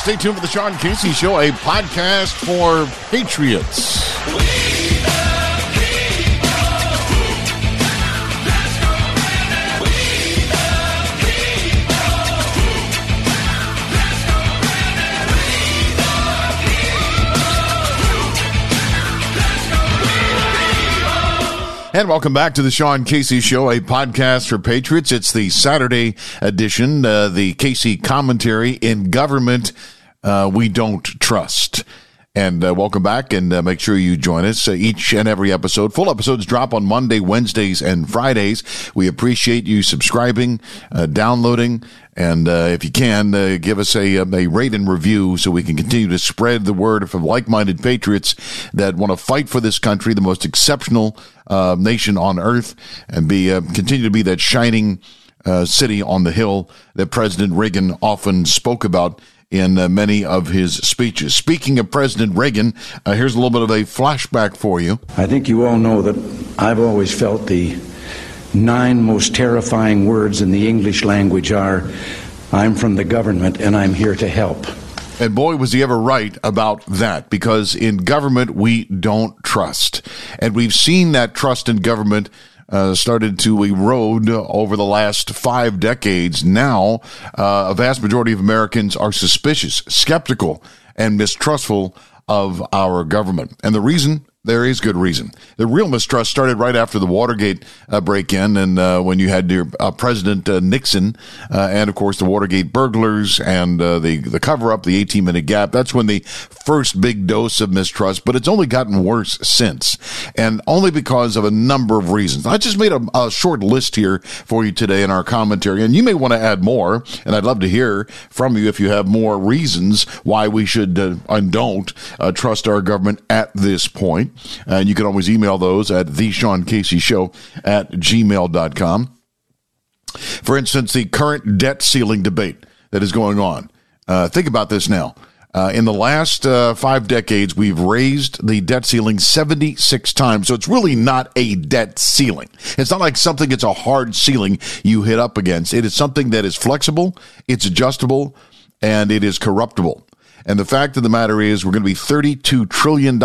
Stay tuned for the Sean Casey Show, a podcast for patriots. And welcome back to the Sean Casey Show, a podcast for patriots. It's the Saturday edition, uh, the Casey commentary in government uh, we don't trust. And uh, welcome back, and uh, make sure you join us uh, each and every episode. Full episodes drop on Monday, Wednesdays, and Fridays. We appreciate you subscribing, uh, downloading, and uh, if you can, uh, give us a, a rate and review so we can continue to spread the word of like-minded patriots that want to fight for this country, the most exceptional nation on earth, and be continue to be that shining city on the hill that President Reagan often spoke about in uh, many of his speeches. Speaking of President Reagan, uh, here's a little bit of a flashback for you. I think you all know that I've always felt the nine most terrifying words in the English language are I'm from the government and I'm here to help. And boy, was he ever right about that, because in government, we don't trust. And we've seen that trust in government uh, started to erode over the last five decades. Now, uh, a vast majority of Americans are suspicious, skeptical, and mistrustful of our government. And the reason there is good reason. The real mistrust started right after the Watergate uh, break-in, and uh, when you had your uh, President uh, Nixon, uh, and of course the Watergate burglars and uh, the the cover-up, the 18-minute gap. That's when the first big dose of mistrust. But it's only gotten worse since, and only because of a number of reasons. I just made a, a short list here for you today in our commentary, and you may want to add more. And I'd love to hear from you if you have more reasons why we should and don't trust our government at this point. And you can always email those at the Sean Casey Show at gmail.com. For instance, the current debt ceiling debate that is going on. Uh, think about this now. Uh, in the last uh, five decades, we've raised the debt ceiling 76 times. So it's really not a debt ceiling. It's not like something that's a hard ceiling you hit up against. It is something that is flexible, it's adjustable, and it is corruptible. And the fact of the matter is, we're going to be $32 trillion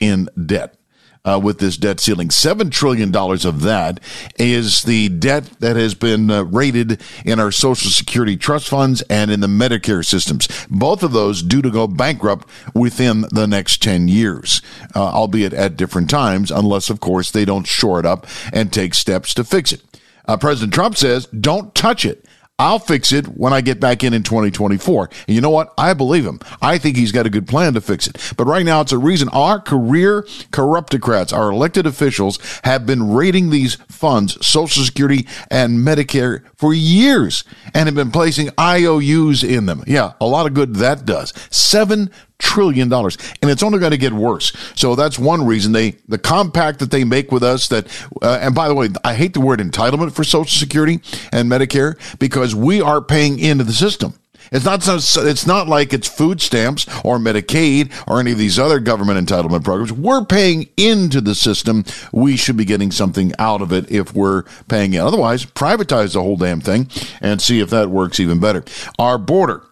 in debt. Uh, with this debt ceiling. $7 trillion of that is the debt that has been uh, rated in our Social Security trust funds and in the Medicare systems. Both of those due to go bankrupt within the next 10 years, uh, albeit at different times, unless, of course, they don't shore it up and take steps to fix it. Uh, President Trump says, don't touch it. I'll fix it when I get back in in 2024. And you know what? I believe him. I think he's got a good plan to fix it. But right now, it's a reason our career corruptocrats, our elected officials, have been raiding these funds, Social Security and Medicare, for years and have been placing IOUs in them. Yeah, a lot of good that does. Seven trillion dollars and it's only going to get worse so that's one reason they the compact that they make with us that uh, and by the way i hate the word entitlement for social security and medicare because we are paying into the system it's not so, it's not like it's food stamps or Medicaid or any of these other government entitlement programs. We're paying into the system. We should be getting something out of it if we're paying in. Otherwise, privatize the whole damn thing and see if that works even better. Our border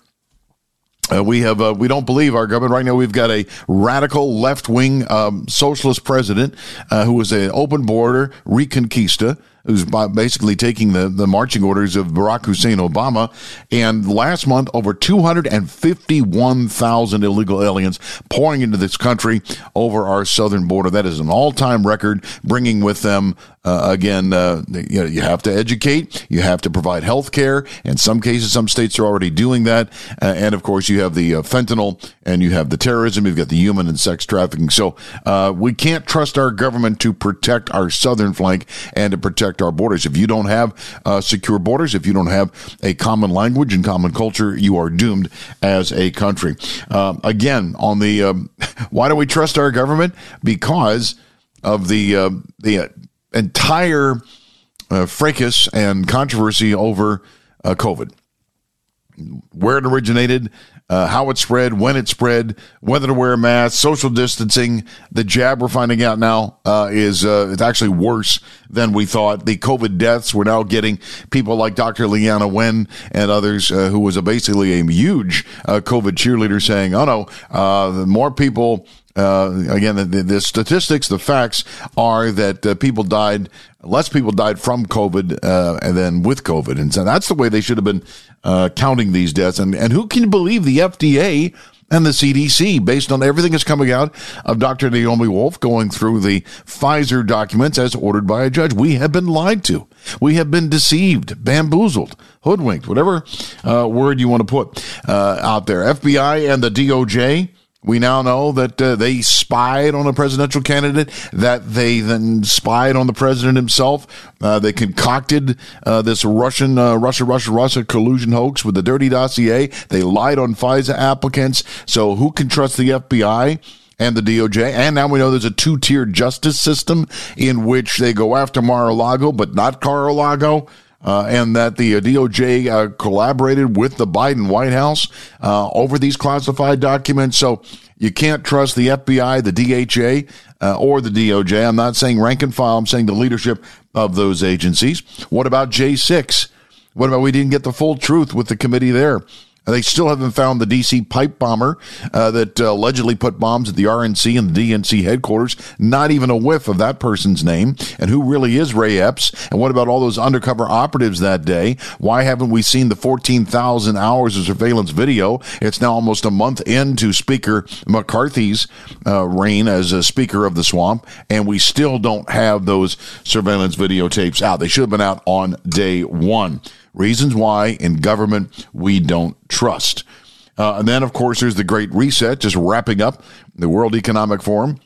uh, we have uh, we don't believe our government right now. We've got a radical left wing um, socialist president uh, who is an open border reconquista who's basically taking the, the marching orders of Barack Hussein Obama. And last month, over 251,000 illegal aliens pouring into this country over our southern border. That is an all time record, bringing with them uh, again, uh, you, know, you have to educate, you have to provide health care. In some cases, some states are already doing that. Uh, and of course, you have the uh, fentanyl and you have the terrorism, you've got the human and sex trafficking. So uh, we can't trust our government to protect our southern flank and to protect our borders. If you don't have uh, secure borders, if you don't have a common language and common culture, you are doomed as a country. again, on the um, why do we trust our government? Because of the the entire uh, fracas and controversy over uh, COVID. where it originated, uh, how it spread, when it spread, whether to wear a mask, social distancing. The jab we're finding out now uh, is uh, it's actually worse than we thought. The COVID deaths we're now getting people like Dr. Leana Wen and others uh, who was a basically a huge uh, COVID cheerleader saying, "Oh no, uh, more people." Uh, again, the, the, statistics, the facts are that uh, people died, less people died from COVID uh, and then with COVID. And so that's the way they should have been uh, counting these deaths. And, and who can believe the FDA and the CDC based on everything that's coming out of Dr. Naomi Wolf going through the Pfizer documents as ordered by a judge? We have been lied to. We have been deceived, bamboozled, hoodwinked, whatever uh, word you want to put uh, out there. FBI and the DOJ we now know that uh, they spied on a presidential candidate, that they then spied on the president himself. Uh, they concocted uh, this Russian, uh, Russia, Russia, Russia collusion hoax with the dirty dossier. They lied on FISA applicants. So who can trust the FBI? and the DOJ. And now we know there's a two tier justice system in which they go after Mar a Lago, but not Car a Lago uh, and that the uh, DOJ uh, collaborated with the Biden White House uh, over these classified documents. So you can't trust the FBI, the DHA, uh, or the DOJ. I'm not saying rank and file. I'm saying the leadership of those agencies. What about J6? What about we didn't get the full truth with the committee there? They still haven't found the DC pipe bomber uh, that uh, allegedly put bombs at the RNC and the DNC headquarters. Not even a whiff of that person's name. And who really is Ray Epps? And what about all those undercover operatives that day? Why haven't we seen the 14,000 hours of surveillance video? It's now almost a month into Speaker McCarthy's uh, reign as a Speaker of the Swamp, and we still don't have those surveillance videotapes out. They should have been out on day one. Reasons why in government we don't trust. Uh, and then, of course, there's the Great Reset, just wrapping up the World Economic Forum.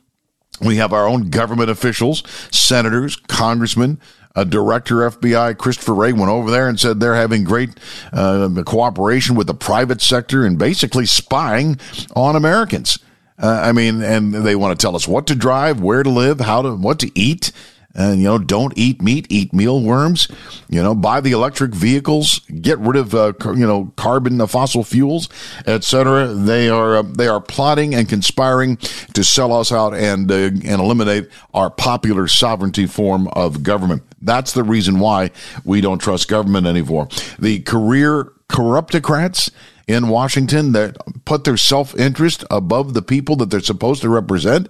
We have our own government officials, senators, congressmen, a director FBI, Christopher Wray, went over there and said they're having great uh, cooperation with the private sector and basically spying on Americans. Uh, I mean, and they want to tell us what to drive, where to live, how to, what to eat and you know don't eat meat eat mealworms. You know buy the electric vehicles get rid of uh, you know carbon the fossil fuels etc they are uh, they are plotting and conspiring to sell us out and uh, and eliminate our popular sovereignty form of government. That's the reason why we don't trust government anymore. The career corruptocrats in Washington that put their self interest above the people that they're supposed to represent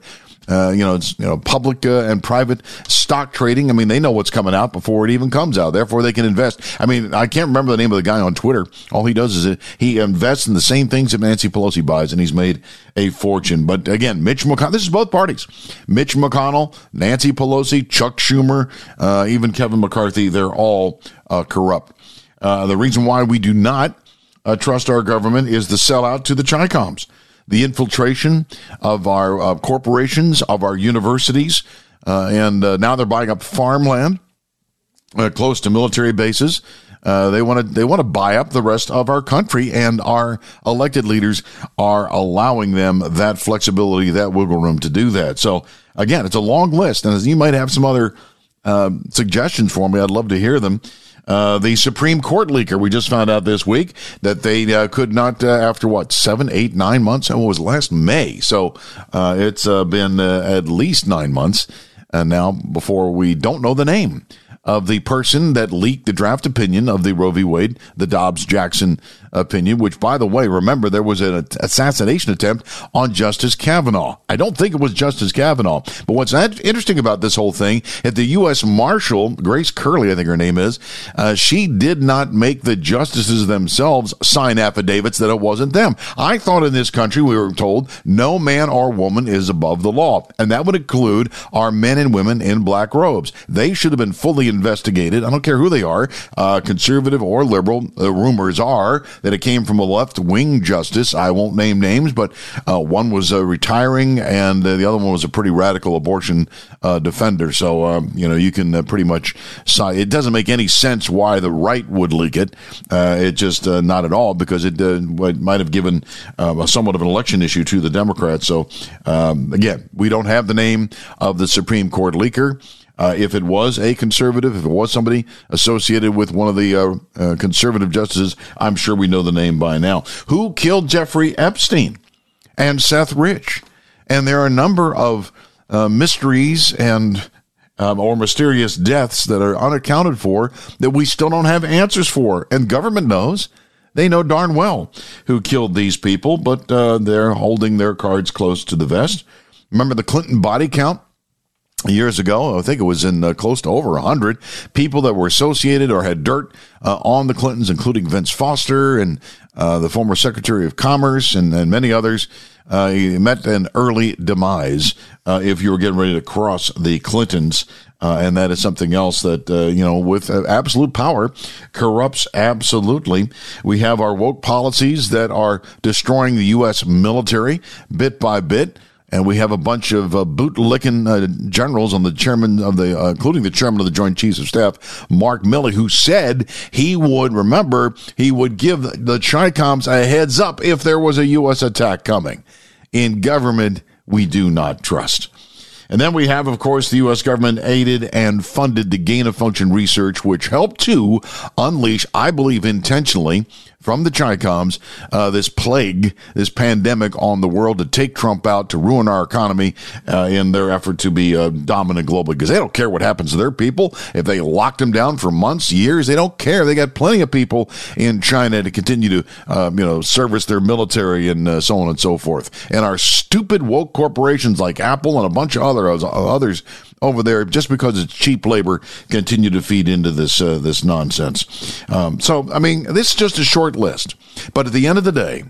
uh, you know, it's, you know, public uh, and private stock trading. I mean, they know what's coming out before it even comes out. Therefore, they can invest. I mean, I can't remember the name of the guy on Twitter. All he does is he invests in the same things that Nancy Pelosi buys, and he's made a fortune. But again, Mitch McConnell, this is both parties. Mitch McConnell, Nancy Pelosi, Chuck Schumer, uh, even Kevin McCarthy, they're all uh, corrupt. Uh, the reason why we do not uh, trust our government is the sellout to the Chicoms the infiltration of our uh, corporations, of our universities, uh, and uh, now they're buying up farmland uh, close to military bases. Uh, they want to they want to buy up the rest of our country, and our elected leaders are allowing them that flexibility, that wiggle room to do that. So again, it's a long list, and as you might have some other uh, suggestions for me, I'd love to hear them. Uh, the Supreme Court leaker, we just found out this week that they uh, could not, uh, after what, seven, eight, nine months? And what was last May? So uh, it's uh, been at least nine months And now before we don't know the name of the person that leaked the draft opinion of the Roe v. Wade, the Dobbs Jackson opinion, which, by the way, remember there was an assassination attempt on Justice Kavanaugh. I don't think it was Justice Kavanaugh. But what's interesting about this whole thing is the U.S. Marshal, Grace Curley, I think her name is, uh, she did not make the justices themselves sign affidavits that it wasn't them. I thought in this country we were told no man or woman is above the law, and that would include our men and women in black robes. They should have been fully investigated. I don't care who they are, uh, conservative or liberal. The rumors are that it came from a left wing justice. I won't name names, but uh, one was uh, retiring and uh, the other one was a pretty radical abortion uh, defender. So, um, you know, you can uh, pretty much it doesn't make any sense why the right would leak it. it just not at all because it, it might have given somewhat of an election issue to the Democrats. So, um, again, we don't have the name of the Supreme Court leaker. Uh, if it was a conservative, if it was somebody associated with one of the uh, uh, conservative justices, I'm sure we know the name by now. Who killed Jeffrey Epstein and Seth Rich? And there are a number of uh, mysteries and um, or mysterious deaths that are unaccounted for that we still don't have answers for. And government knows. They know darn well who killed these people, but uh, they're holding their cards close to the vest. Remember the Clinton body count? Years ago. I think it was in uh, close to over 100 people that were associated or had dirt uh, on the Clintons, including Vince Foster and uh, the former Secretary of Commerce and, and many others. Uh, he met an early demise uh, if you were getting ready to cross the Clintons. Uh, and that is something else that, you know, with absolute power corrupts absolutely. We have our woke policies that are destroying the U.S. military bit by bit and we have a bunch of uh, bootlicking uh, generals on the chairman of the, uh, including the chairman of the Joint Chiefs of Staff, Mark Milley, who said he would remember he would give the Chicoms a heads up if there was a U.S. attack coming. In government, we do not trust. And then we have, of course, the U.S. government aided and funded the gain of function research, which helped to unleash, I believe intentionally, from the Chicoms, uh, this plague, this pandemic on the world to take Trump out, to ruin our economy uh, in their effort to be uh, dominant globally. Because they don't care what happens to their people. If they locked them down for months, years, they don't care. They got plenty of people in China to continue to, um, you know, service their military and uh, so on and so forth. And our stupid woke corporations like Apple and a bunch of other others over there just because it's cheap labor continue to feed into this uh, this nonsense. Um, so I mean, this is just a short list, but at the end of the day.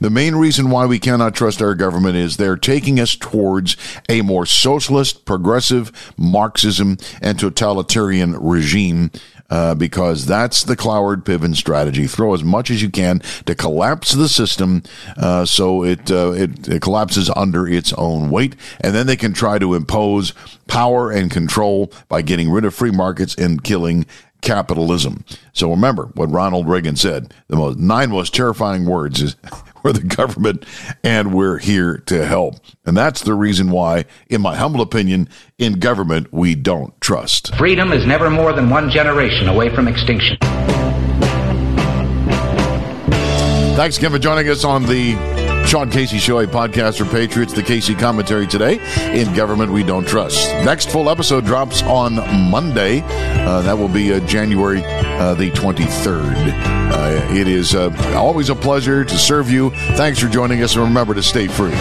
The main reason why we cannot trust our government is they're taking us towards a more socialist, progressive, Marxism, and totalitarian regime uh, because that's the Cloward Piven strategy. Throw as much as you can to collapse the system uh, so it, uh, it, it collapses under its own weight, and then they can try to impose power and control by getting rid of free markets and killing capitalism. So remember what Ronald Reagan said: the most nine most terrifying words is we're the government and we're here to help. And that's the reason why, in my humble opinion, in government, we don't trust. Freedom is never more than one generation away from extinction. Thanks again for joining us on the Sean Casey Show, a podcast for patriots. The Casey commentary today in government we don't trust. Next full episode drops on Monday. Uh, that will be uh, January uh, the 23rd. Uh, it is uh, always a pleasure to serve you. Thanks for joining us, and remember to stay free.